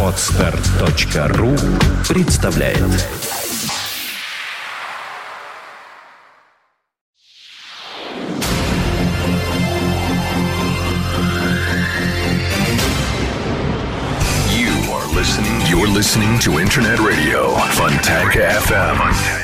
Отстар.ру представляет You are listening. You're listening to Internet Radio Fontanka FM.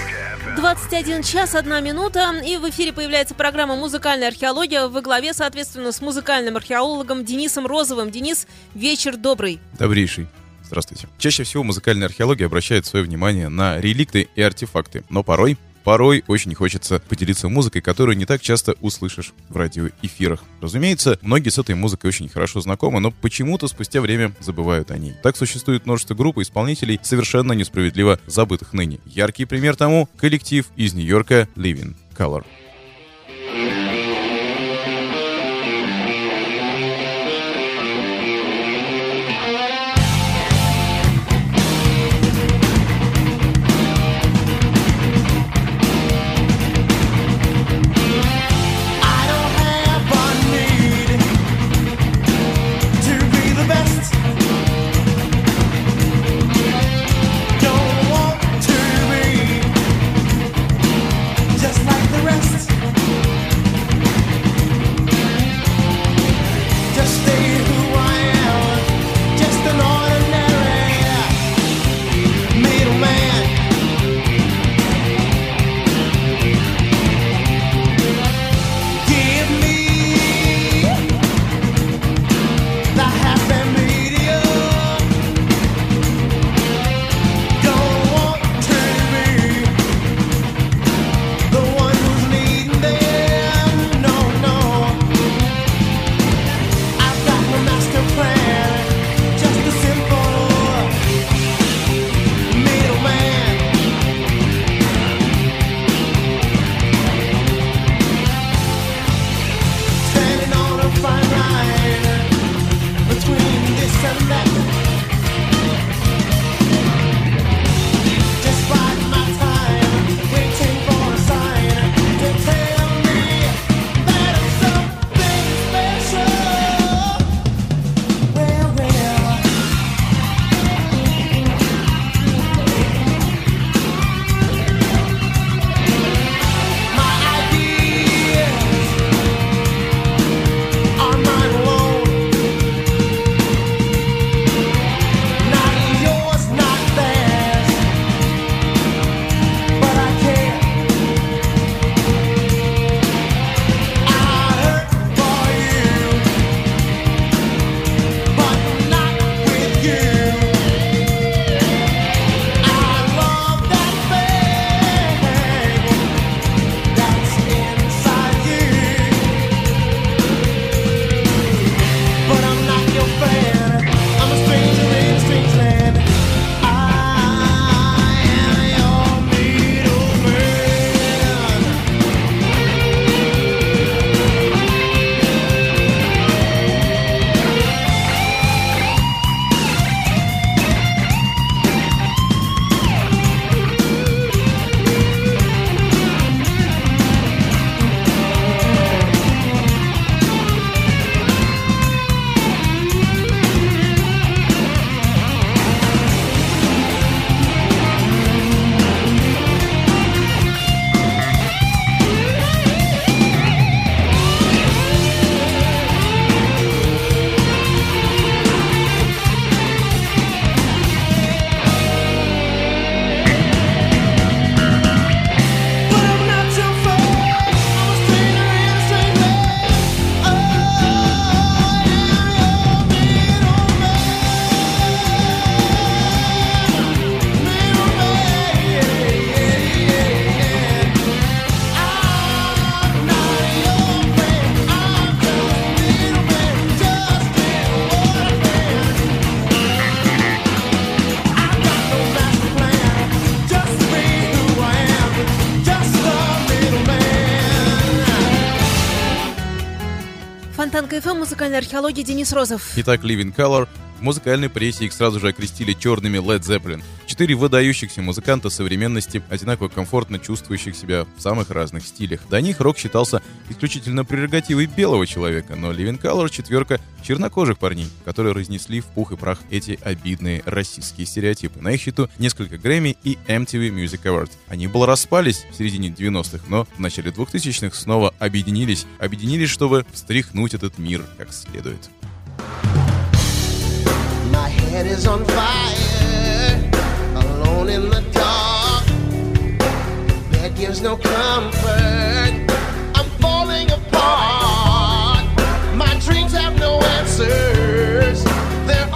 21 час, 1 минута, и в эфире появляется программа «Музыкальная археология» во главе, соответственно, с музыкальным археологом Денисом Розовым. Денис, вечер добрый. Добрейший. Здравствуйте. Чаще всего музыкальная археология обращает свое внимание на реликты и артефакты, но порой Порой очень хочется поделиться музыкой, которую не так часто услышишь в радиоэфирах. Разумеется, многие с этой музыкой очень хорошо знакомы, но почему-то спустя время забывают о ней. Так существует множество групп и исполнителей, совершенно несправедливо забытых ныне. Яркий пример тому — коллектив из Нью-Йорка Living Color. Музыкальная археология Денис Розов. Итак, Living Color. В музыкальной прессе их сразу же окрестили черными Led Zeppelin. Четыре выдающихся музыканта современности, одинаково комфортно чувствующих себя в самых разных стилях. До них рок считался исключительно прерогативой белого человека, но Living Color — четверка чернокожих парней, которые разнесли в пух и прах эти обидные расистские стереотипы. На их счету несколько Грэмми и MTV Music Awards. Они было распались в середине 90-х, но в начале 2000-х снова объединились. Объединились, чтобы встряхнуть этот мир как следует. My head is on fire, alone in the dark. Bed gives no comfort. I'm falling apart. My dreams have no answers. They're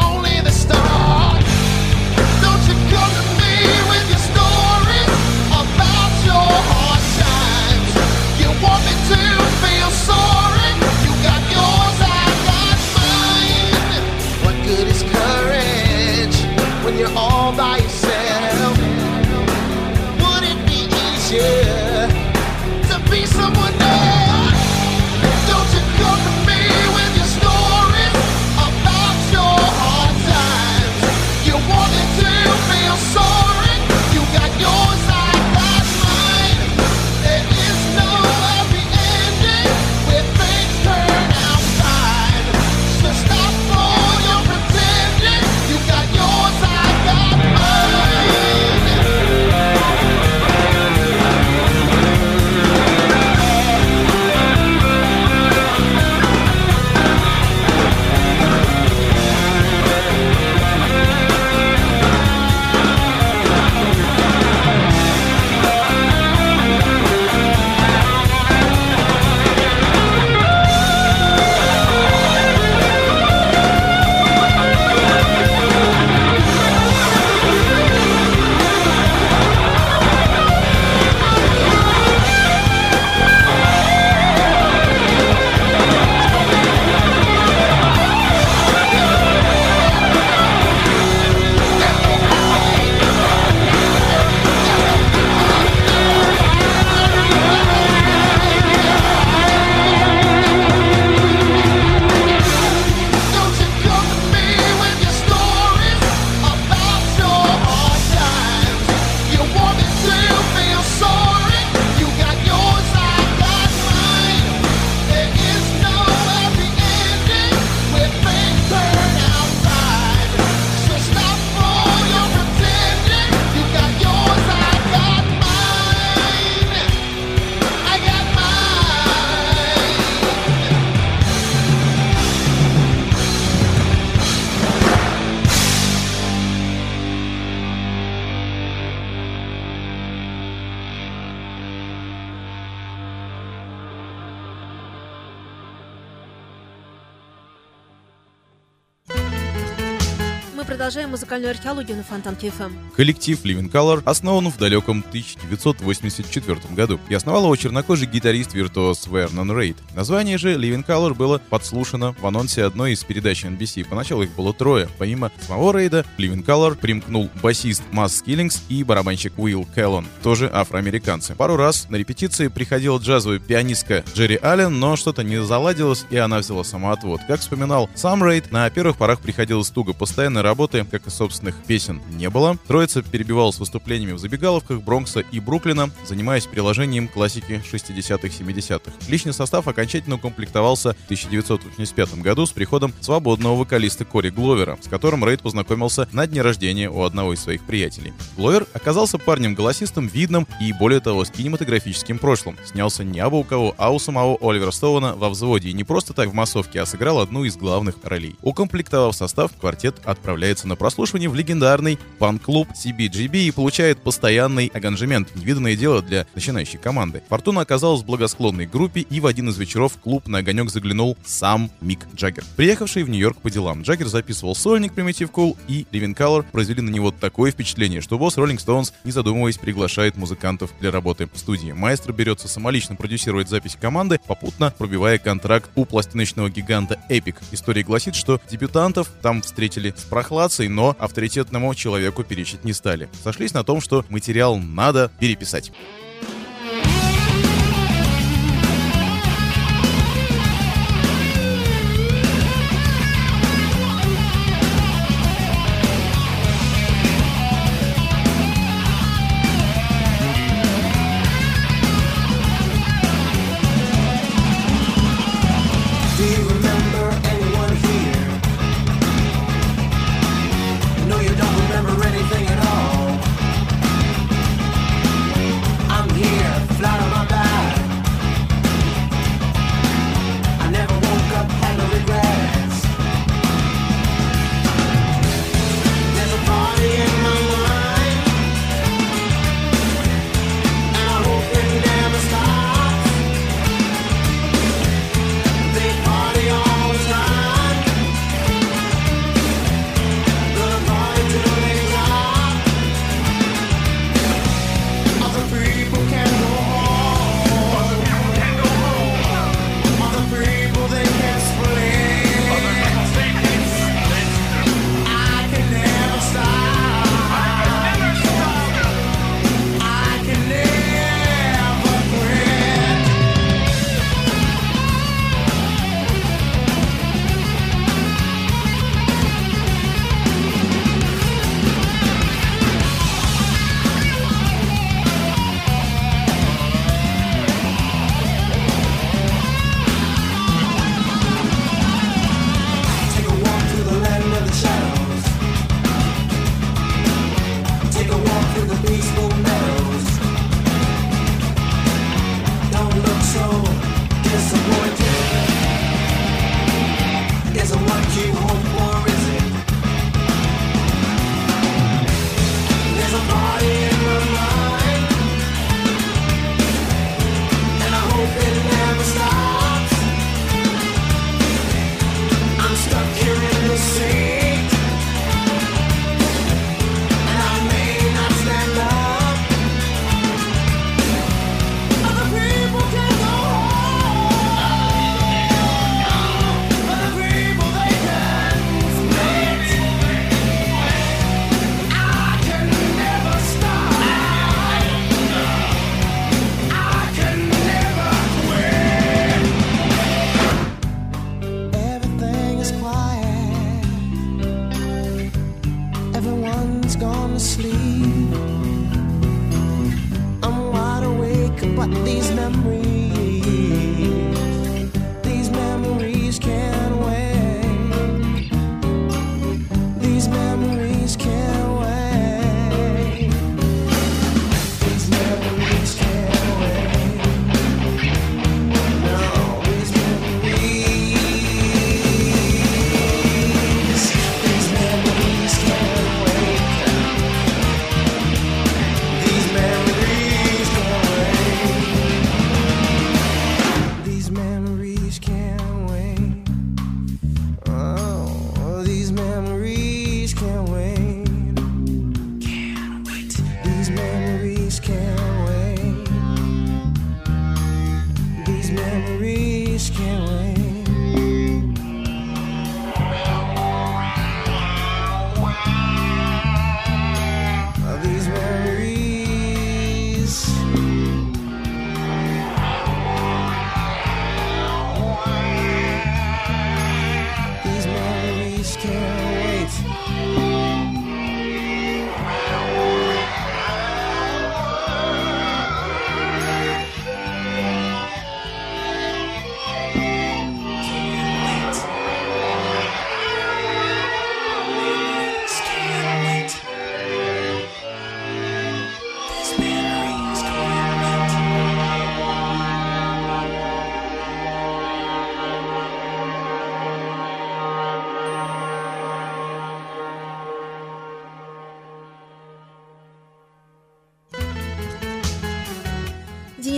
Мы продолжаем музыкальную археологию на Фонтанке FM. Коллектив Living Color основан в далеком 1984 году и основал его чернокожий гитарист-виртуоз Вернон Рейд. Название же Living Color было подслушано в анонсе одной из передач NBC. Поначалу их было трое. Помимо самого Рейда, Living Color примкнул басист Масс Скиллингс и барабанщик Уилл Келлон, тоже афроамериканцы. Пару раз на репетиции приходила джазовая пианистка Джерри Аллен, но что-то не заладилось, и она взяла самоотвод. Как вспоминал сам Рейд, на первых порах приходилось туго. Постоянной работы, как и собственных песен, не было. Троица перебивалась выступлениями в забегаловках Бронкса и Бруклина, занимаясь приложением классики 60-х, 70-х. Личный состав окончательно укомплектовался в 1985 году с приходом свободного вокалиста Кори Гловера, с которым Рейд познакомился на дне рождения у одного из своих приятелей. Гловер оказался парнем-голосистом, видным и, более того, с кинематографическим прошлым. Снялся не абы у кого, а у самого Оливера Стоуна во взводе, и не просто так в массовке, а сыграл одну из главных ролей. Укомплектовав состав, квартет отправляется на прослушивание в легендарный панк-клуб CBGB и получает постоянный аранжемент, невиданное дело для начинающей команды. Фортуна оказалась благосклонной группе, и в один из вечеров в клуб на огонек заглянул сам Мик Джаггер. Приехавший в Нью-Йорк по делам, Джаггер записывал сольник Primitive Cool и Living Color произвели на него такое впечатление, что босс Rolling Stones, не задумываясь, приглашает музыкантов для работы в студии. Маэстро берется самолично продюсировать запись команды, попутно пробивая контракт у пластиночного гиганта Epic. История гласит, что дебютантов там встретили с прохладцей, но авторитетному человеку перечить не стали. Сошлись на том, что материал надо переписать.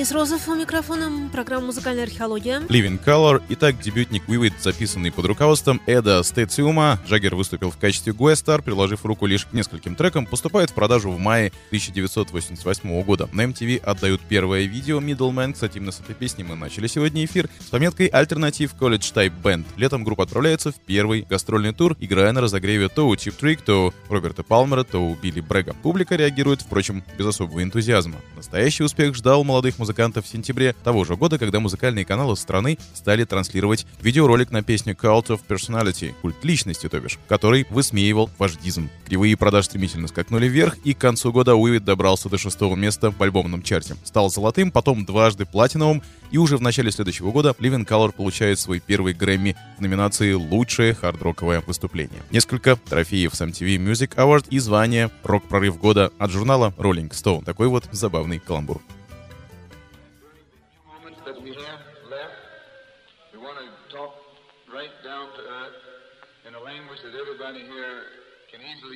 Денис Розов у микрофона, программа «Музыкальная археология». Living Color. Итак, дебютник Vivid, записанный под руководством Эда Стециума. Джаггер выступил в качестве Гуэстар, приложив руку лишь к нескольким трекам, поступает в продажу в мае 1988 года. На MTV отдают первое видео Middleman. Кстати, именно с этой песни мы начали сегодня эфир с пометкой «Альтернатив College Type Band». Летом группа отправляется в первый гастрольный тур, играя на разогреве то у Чип Трик, то Роберта Палмера, то у Билли Брега. Публика реагирует, впрочем, без особого энтузиазма. Настоящий успех ждал молодых музыкантов в сентябре того же года, когда музыкальные каналы страны стали транслировать видеоролик на песню Cult of Personality, культ личности, то бишь, который высмеивал вождизм. Кривые продаж стремительно скакнули вверх, и к концу года Уивит добрался до шестого места в альбомном чарте. Стал золотым, потом дважды платиновым, и уже в начале следующего года Living Color получает свой первый Грэмми в номинации «Лучшее хард-роковое выступление». Несколько трофеев с MTV Music Award и звание «Рок-прорыв года» от журнала Rolling Stone. Такой вот забавный каламбур.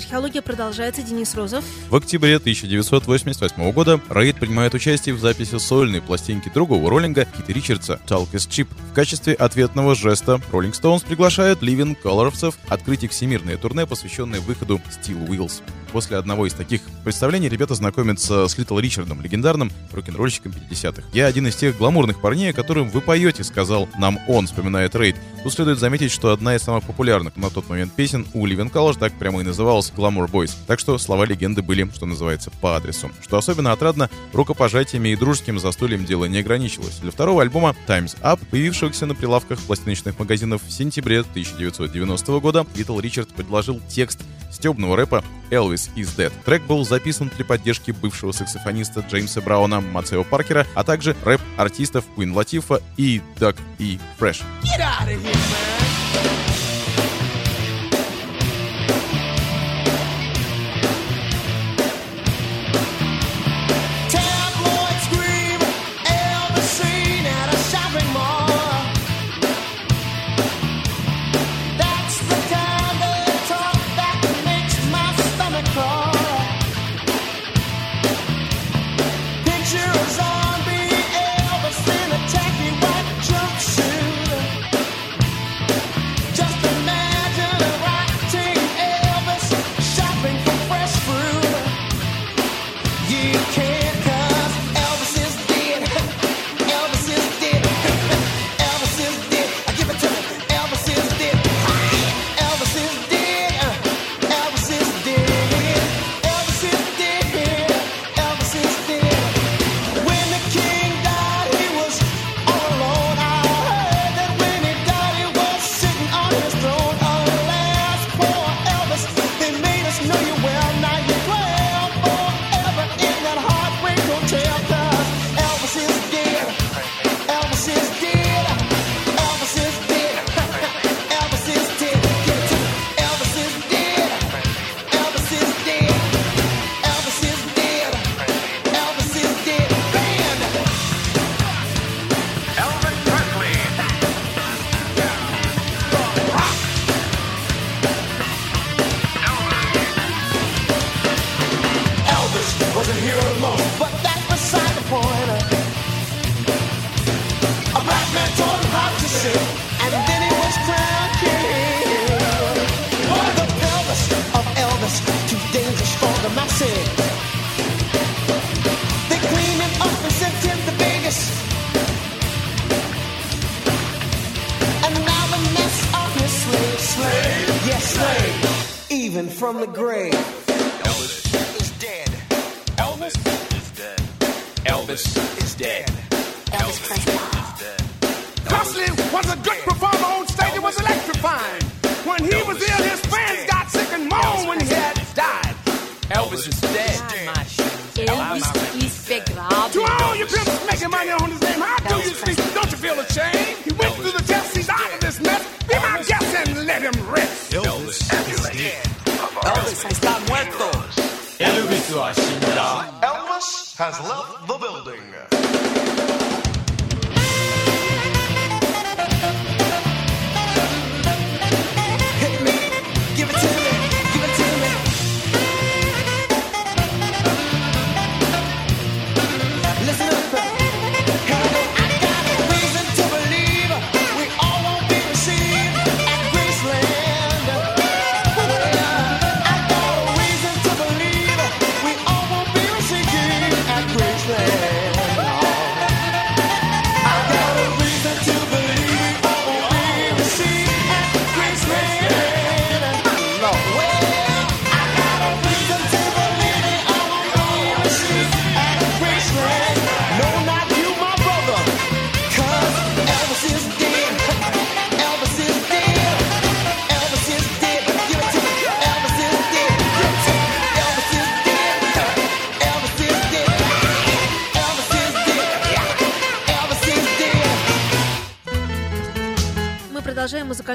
археология продолжается. Денис Розов. В октябре 1988 года Рейд принимает участие в записи сольной пластинки другого роллинга Кита Ричардса «Talk is Cheap». В качестве ответного жеста Rolling Stones приглашают Living Colorsов открыть их всемирное турне, посвященное выходу Steel Wheels. После одного из таких представлений ребята знакомятся с Литл Ричардом, легендарным рок-н-ролльщиком 50-х. «Я один из тех гламурных парней, о котором вы поете», — сказал нам он, вспоминает Рейд. Тут следует заметить, что одна из самых популярных на тот момент песен у Living Colors так прямо и называлась Glamour Boys. Так что слова легенды были, что называется, по адресу. Что особенно отрадно, рукопожатиями и дружеским застольем дело не ограничилось. Для второго альбома Time's Up, появившегося на прилавках пластиночных магазинов в сентябре 1990 года, Литл Ричард предложил текст стебного рэпа «Elvis is Dead». Трек был записан при поддержке бывшего саксофониста Джеймса Брауна Мацео Паркера, а также рэп артистов Куин Латифа и Duck и Fresh. Get out of here, man.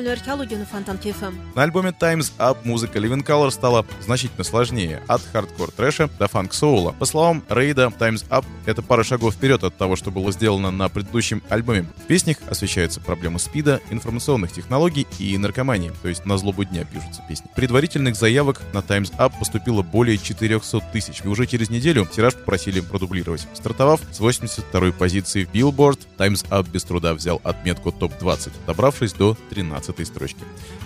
Музыкальную археологию на Фонтанка FM. На альбоме Time's Up музыка Living Colour стала значительно сложнее, от хардкор трэша до фанк-соула. По словам Рейда, Time's Up — это пара шагов вперед от того, что было сделано на предыдущем альбоме. В песнях освещаются проблемы СПИДа, информационных технологий и наркомании, то есть на злобу дня пишутся песни. Предварительных заявок на Time's Up поступило более 400 тысяч, и уже через неделю тираж попросили продублировать. Стартовав с 82-й позиции в Billboard, Time's Up без труда взял отметку топ-20, добравшись до 13-й строчки.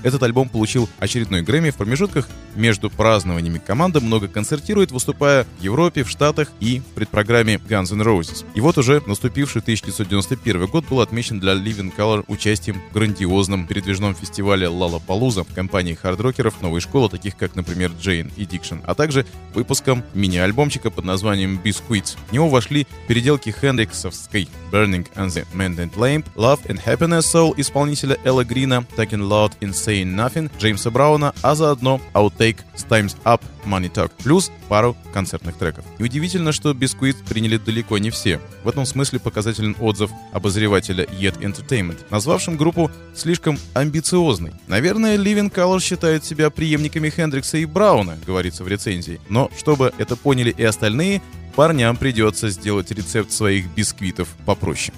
Этот альбом получил очередной Грэмми в промежутках между празднованиями. Команда много концертирует, выступая в Европе, в Штатах и в предпрограмме Guns N' Roses. И вот уже наступивший 1991 год был отмечен для Living Colour участием в грандиозном передвижном фестивале Lollapalooza в компании хард-рокеров новой школы, таких как, например, Jane's Addiction, а также выпуском мини-альбомчика под названием Biscuits. В него вошли переделки Хендриксовской Burning of the Midnight Lamp, Love and Happiness соул-исполнителя Эла Грина, Talking Loud and Saying Nothing Джеймса Брауна, а заодно Outtake с Time's Up Money Talks, плюс пару концертных треков. И удивительно, что Biscuits приняли далеко не все. В этом смысле показателен отзыв обозревателя Yet Entertainment, назвавшим группу слишком амбициозной. Наверное, Living Color считают себя преемниками Хендрикса и Брауна, говорится в рецензии. Но чтобы это поняли и остальные, парням придется сделать рецепт своих бисквитов попроще.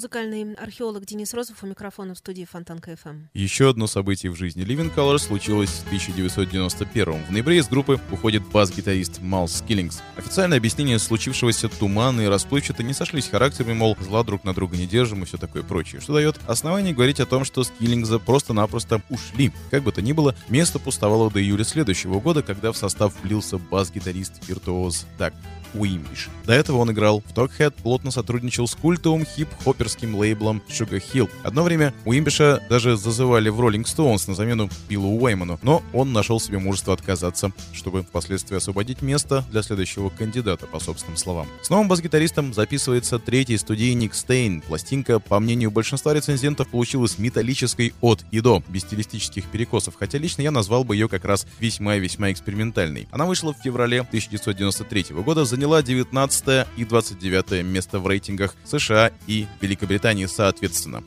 Музыкальный археолог Денис Розов у микрофона в студии Фонтанка FM. Еще одно событие в жизни Living Colour случилось в 1991 В ноябре из группы уходит бас-гитарист Маз Скиллингс. Официальное объяснение случившегося туманно и расплывчато не сошлись характерами, мол, зла друг на друга не держим и все такое прочее, что дает основание говорить о том, что Скиллингза просто-напросто ушли. Как бы то ни было, место пустовало до июля следующего года, когда в состав влился бас-гитарист-виртуоз Даг Уимбиш. До этого он играл в Токхед, плотно сотрудничал с культовым хип-хоперским лейблом Sugar Hill. Одно время Уимбиша даже зазывали в Rolling Stones на замену Биллу Уэйману, но он нашел себе мужество отказаться, чтобы впоследствии освободить место для следующего кандидата, по собственным словам. С новым бас-гитаристом записывается третий студийник Стейн. Пластинка, по мнению большинства рецензентов, получилась металлической от и до, без стилистических перекосов, хотя лично я назвал бы ее как раз весьма и весьма экспериментальной. Она вышла в феврале 1993 года, заняла 19 и 29 место в рейтингах США и Великобритании соответственно.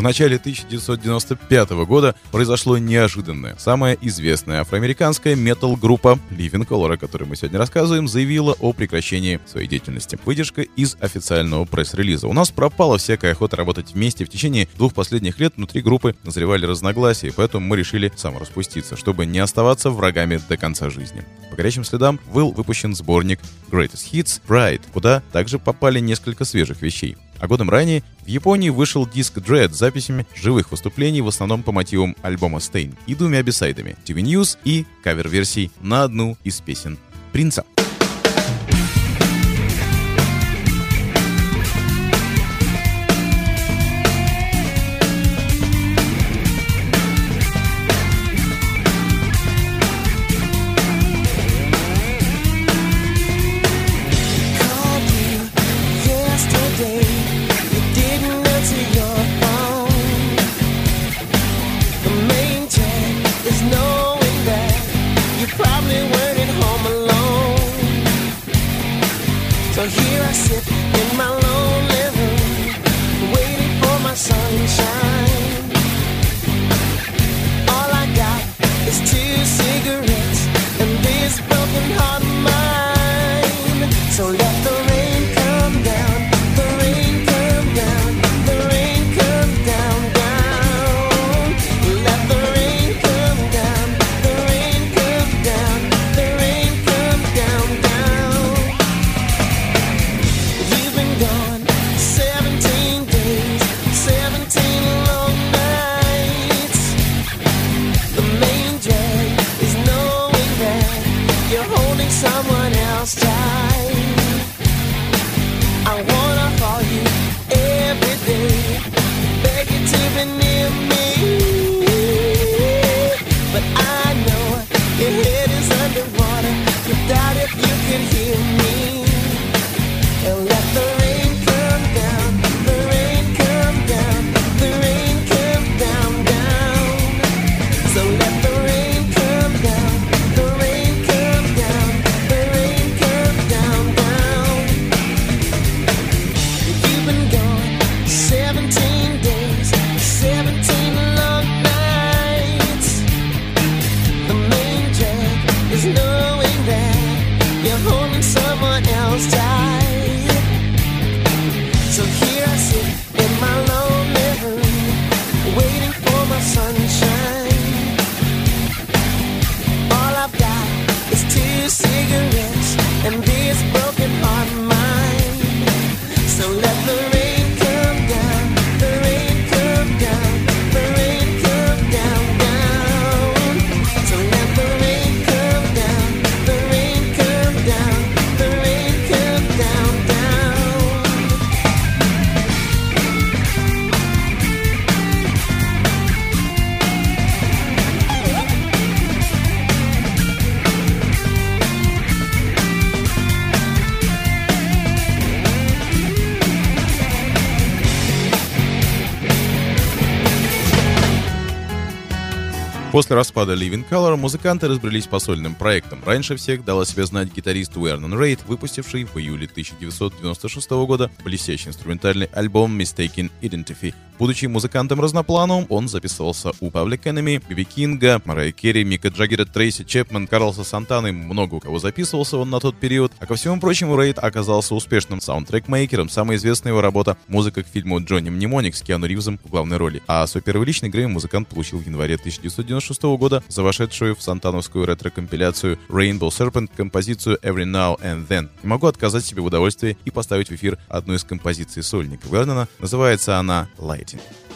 В начале 1995 года произошло неожиданное. Самая известная афроамериканская метал-группа Living Color, о которой мы сегодня рассказываем, заявила о прекращении своей деятельности. Выдержка из официального пресс-релиза. У нас пропала всякая охота работать вместе. В течение двух последних лет внутри группы назревали разногласия, поэтому мы решили самораспуститься, чтобы не оставаться врагами до конца жизни. По горячим следам был выпущен сборник Greatest Hits Pride, куда также попали несколько свежих вещей. А годом ранее в Японии вышел диск Dread с записями живых выступлений в основном по мотивам альбома Stain и двумя бисайдами TV News и кавер-версий на одну из песен Принца. После распада Living Colour музыканты разбрелись по сольным проектам. Раньше всех дал себя знать гитарист Вернон Рейд, выпустивший в июле 1996 года блестящий инструментальный альбом Mistaken Identity. Будучи музыкантом разноплановым, он записывался у Public Enemy, Би Би Кинга, Мэрайи Кэри, Мика Джаггера, Трейси Чепмен, Карлоса Сантаны, много у кого записывался он на тот период. А ко всему прочему, Рейд оказался успешным саундтрек-мейкером. Самая известная его работа — музыка к фильму «Джонни Мнемоник» с Киану Ривзом в главной роли. А свой первый личный Грэмми музыкант получил в январе 1996 года за вошедшую в сантановскую ретро-компиляцию Rainbow Serpent композицию Every Now and Then. Не могу отказать себе в удовольствии и поставить в эфир одну из композиций сольника Вернона. Называется она Lighting. Lighting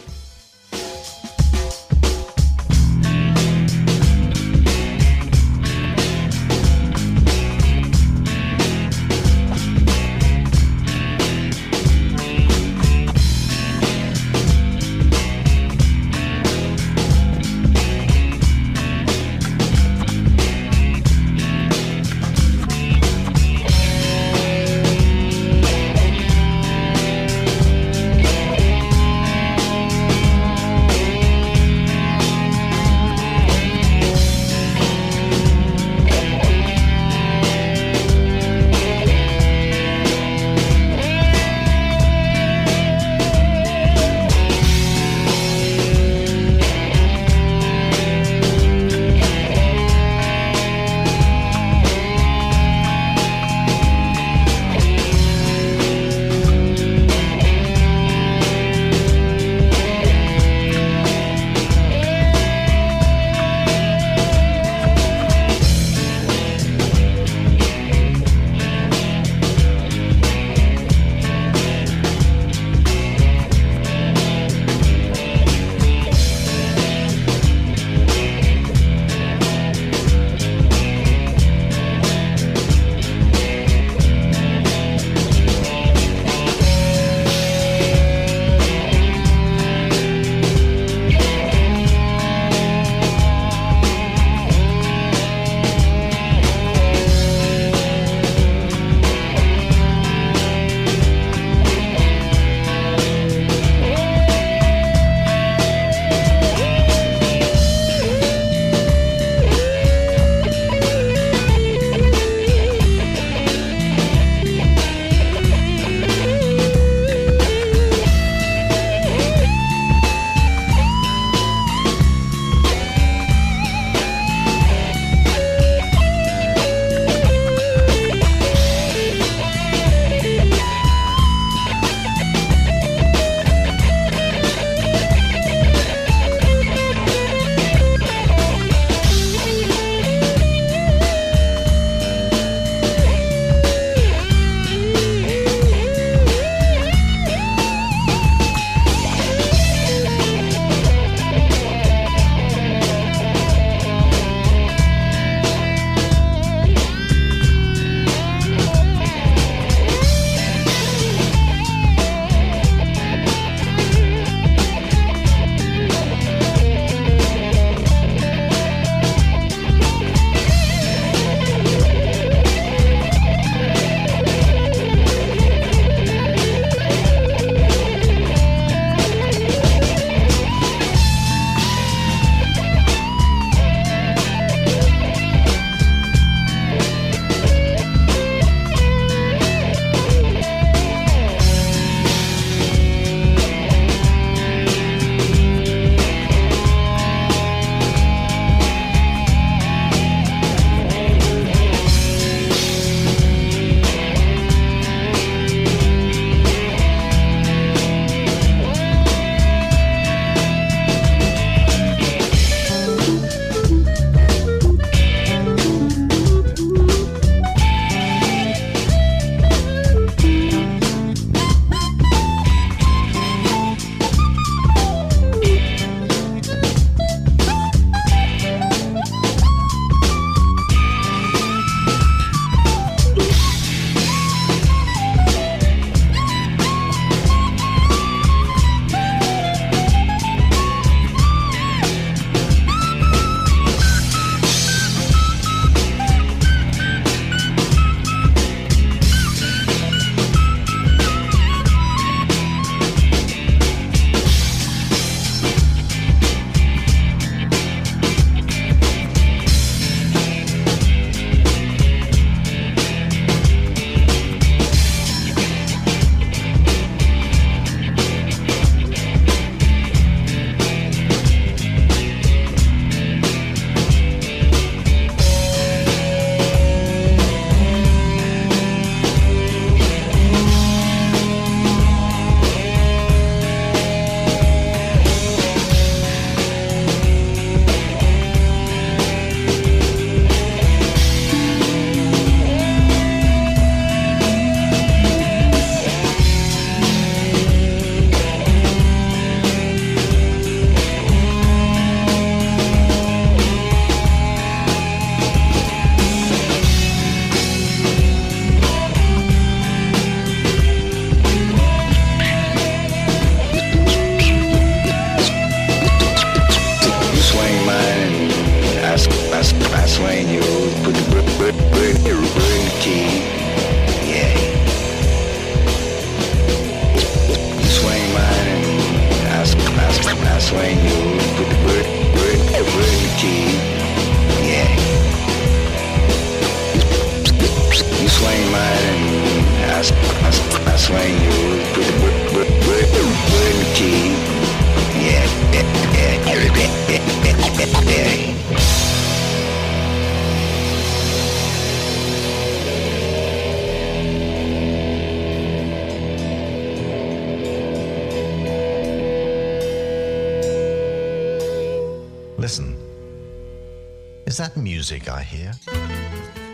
music I hear?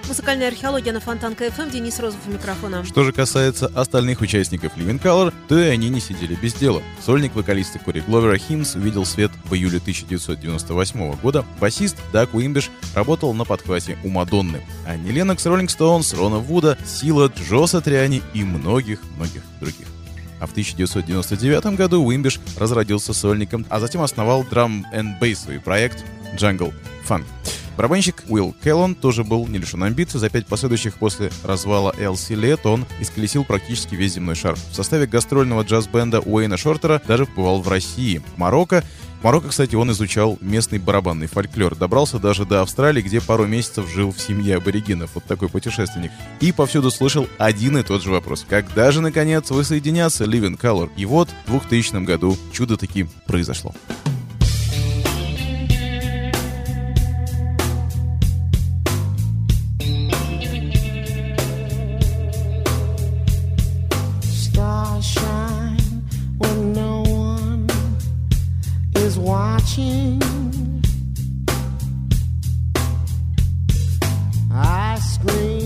Музыкальная археология на Фонтанка FM. Денис Розов у микрофона. Что же касается остальных участников Living Colour, то и они не сидели без дела. Сольник вокалиста Кори Гловера Химс увидел свет в июле 1998 года. Басист Даг Уимбиш работал на подхвате у Мадонны. Энни Леннокс, Rolling Stones, Рона Вуда, Сила, Джо Сатриани и многих-многих других. А в 1999 году Уимбиш разродился сольником, а затем основал drum and bass овый проект Jungle Funk. Барабанщик Уилл Келлон тоже был не лишен амбиций. За пять последующих после развала LC лет он исколесил практически весь земной шар. В составе гастрольного джаз-бенда Уэйна Шортера даже побывал в России, Марокко. В Марокко, кстати, он изучал местный барабанный фольклор. Добрался даже до Австралии, где пару месяцев жил в семье аборигенов. Вот такой путешественник. И повсюду слышал один и тот же вопрос. Когда же, наконец, воссоединятся Living Color? И вот в 2000 году чудо таки произошло. Shine when no one is watching. I scream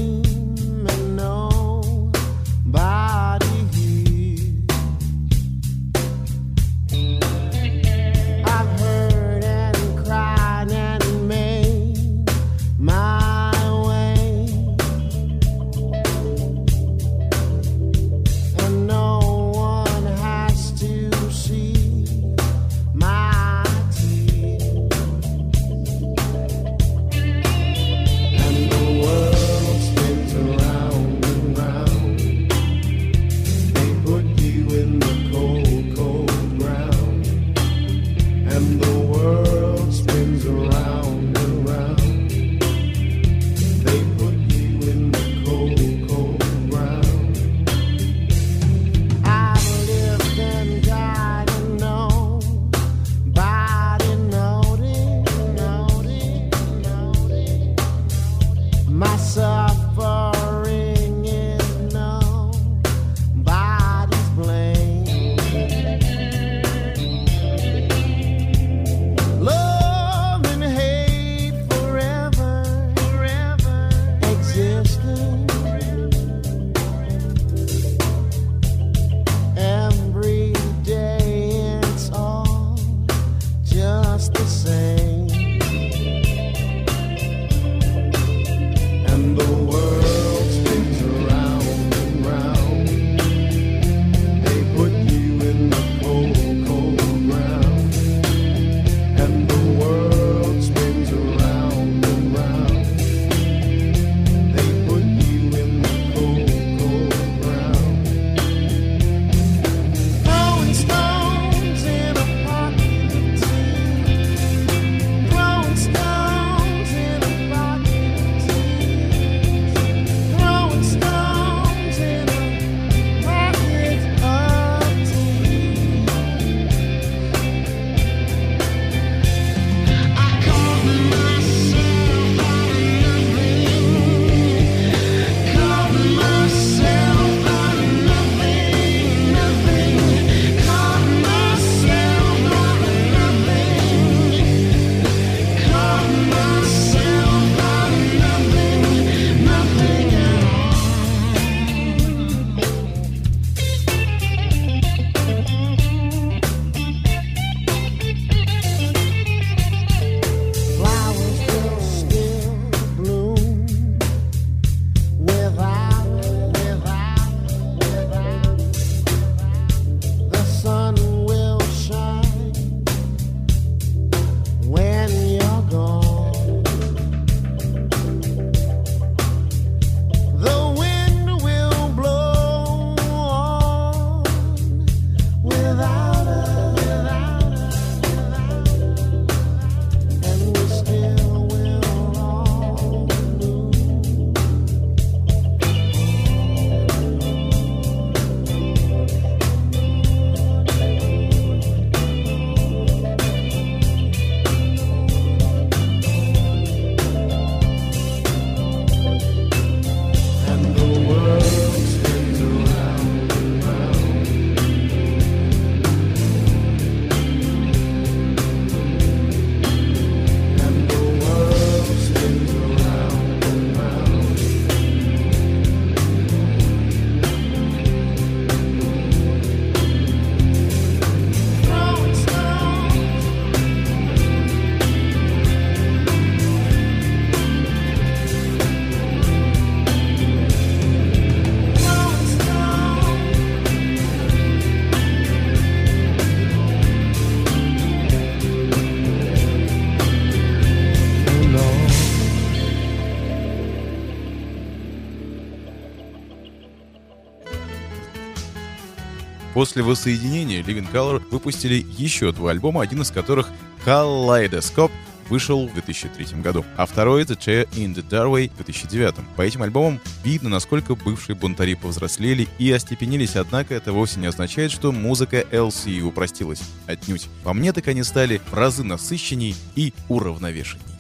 После воссоединения Living Color выпустили еще два альбома, один из которых Kaleidoscope вышел в 2003 году, а второй The Chair in the Doorway в 2009. По этим альбомам видно, насколько бывшие бунтари повзрослели и остепенились, однако это вовсе не означает, что музыка LC упростилась. Отнюдь. По мне так они стали в разы насыщенней и уравновешенней.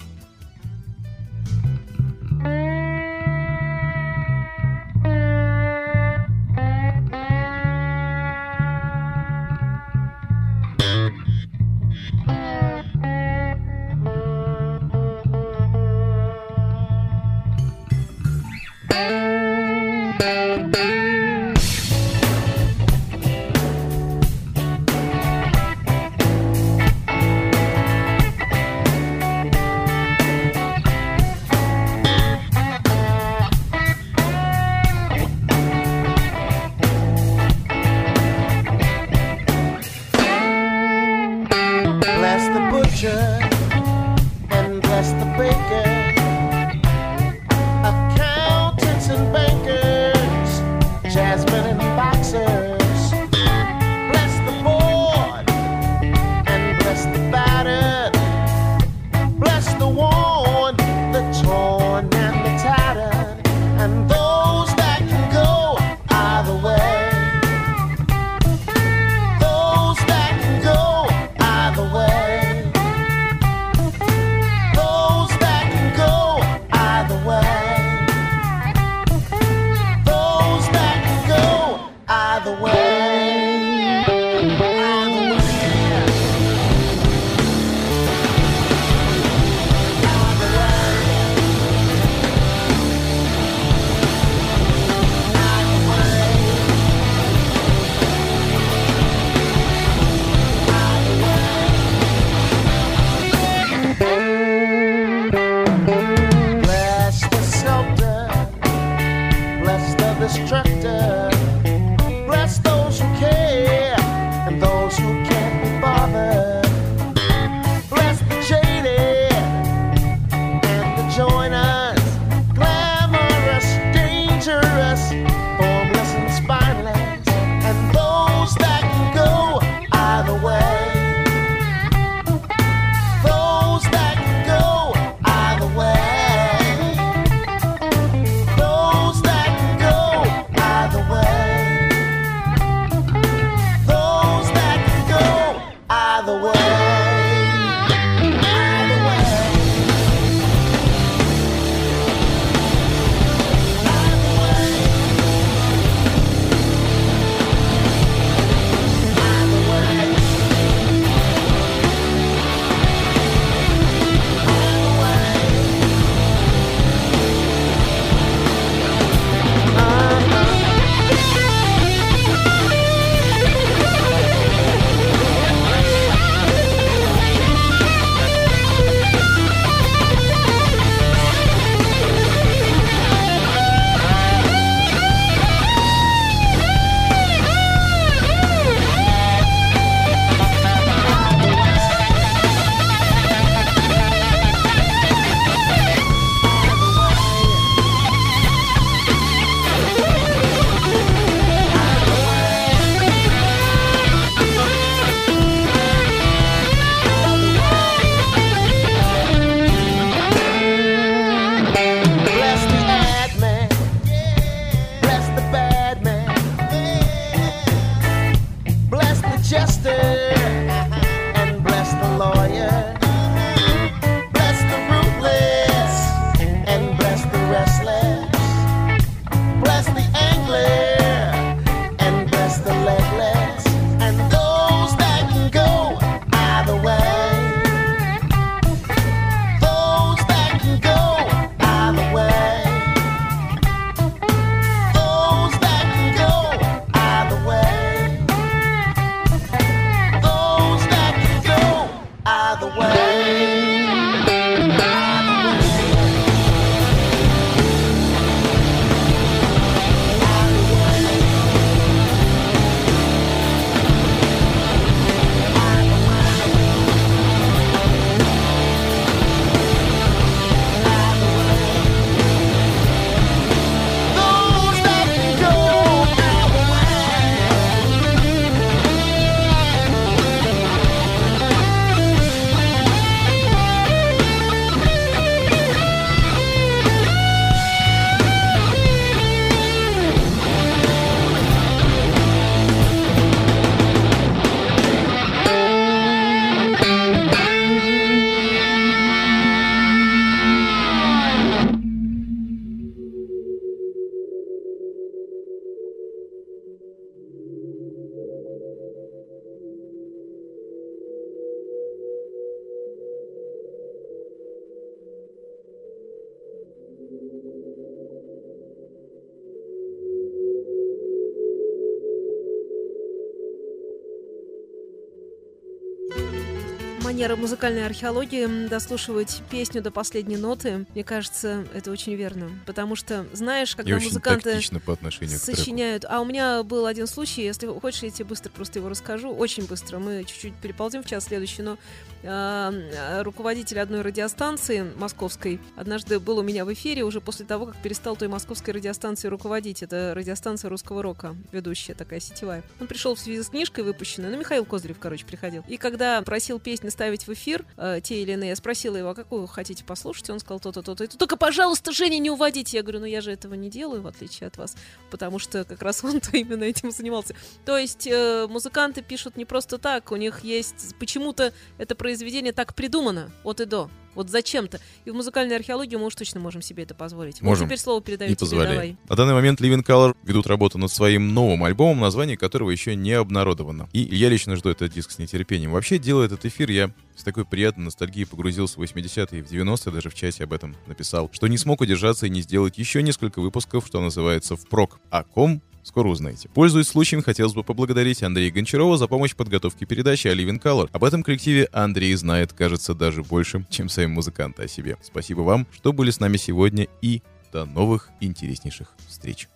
Манера музыкальной археологии дослушивать песню до последней ноты, мне кажется, это очень верно. Потому что, знаешь, когда музыканты по отношению сочиняют... А у меня был один случай, если хочешь, я тебе быстро просто его расскажу. Очень быстро. Мы чуть-чуть переползем в час следующий, но э, руководитель одной радиостанции московской однажды был у меня в эфире уже после того, как перестал той московской радиостанции руководить. Это радиостанция русского рока, ведущая такая сетевая. Он пришел в связи с книжкой выпущенной, ну, Михаил Козырев, короче, приходил. И когда просил песни ставить в эфир, э, те или иные, я спросила его, а какую вы хотите послушать? Он сказал то-то, то-то. Только, пожалуйста, Женя, не уводите. Я говорю, ну я же этого не делаю, в отличие от вас, потому что как раз он-то именно этим занимался. То есть э, музыканты пишут не просто так, у них есть почему-то это произведение так придумано от и до. Вот зачем-то. И в музыкальной археологии мы уж точно можем себе это позволить. Вот Можем. теперь слово передаю Не тебе, позволяй. давай. На данный момент Living Color ведут работу над своим новым альбомом, название которого еще не обнародовано. И я лично жду этот диск с нетерпением. Вообще, делая этот эфир, я с такой приятной ностальгией погрузился в 80-е и в 90-е, даже в чате об этом написал, что не смог удержаться и не сделать еще несколько выпусков, что называется, впрок. О ком Скоро узнаете. Пользуясь случаем, хотелось бы поблагодарить Андрея Гончарова за помощь в подготовке передачи о Living Color. Об этом коллективе Андрей знает, кажется, даже больше, чем сами музыканты о себе. Спасибо вам, что были с нами сегодня и до новых интереснейших встреч.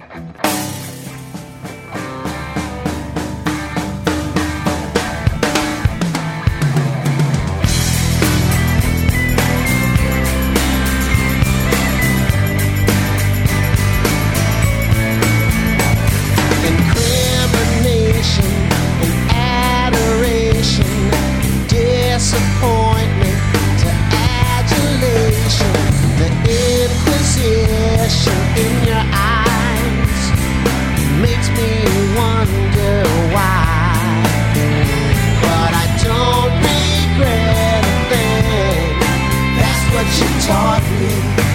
incrimination she taught me.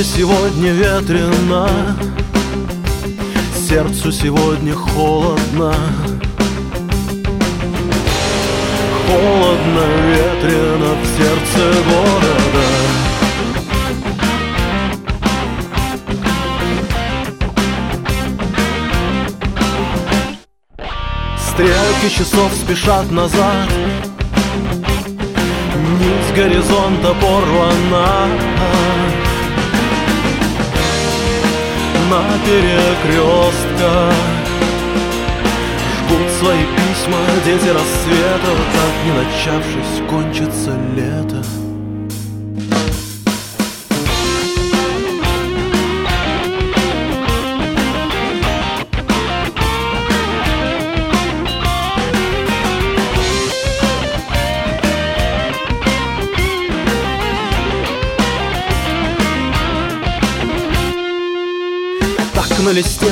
Городе сегодня ветрено Сердцу сегодня холодно. Холодно, ветрено в сердце города. Стрелки часов спешат назад. Нить горизонта порвана На перекрестках. Жгут свои письма дети рассвета Так не начавшись кончится лето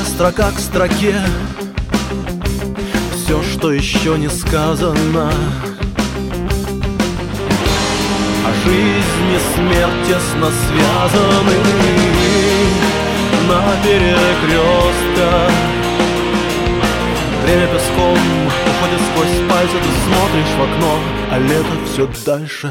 строка к строке. Все, что еще не сказано. А жизнь и смерть тесно связаны. На перекрестках Время песком уходит сквозь пальцы Ты смотришь в окно, а лето все дальше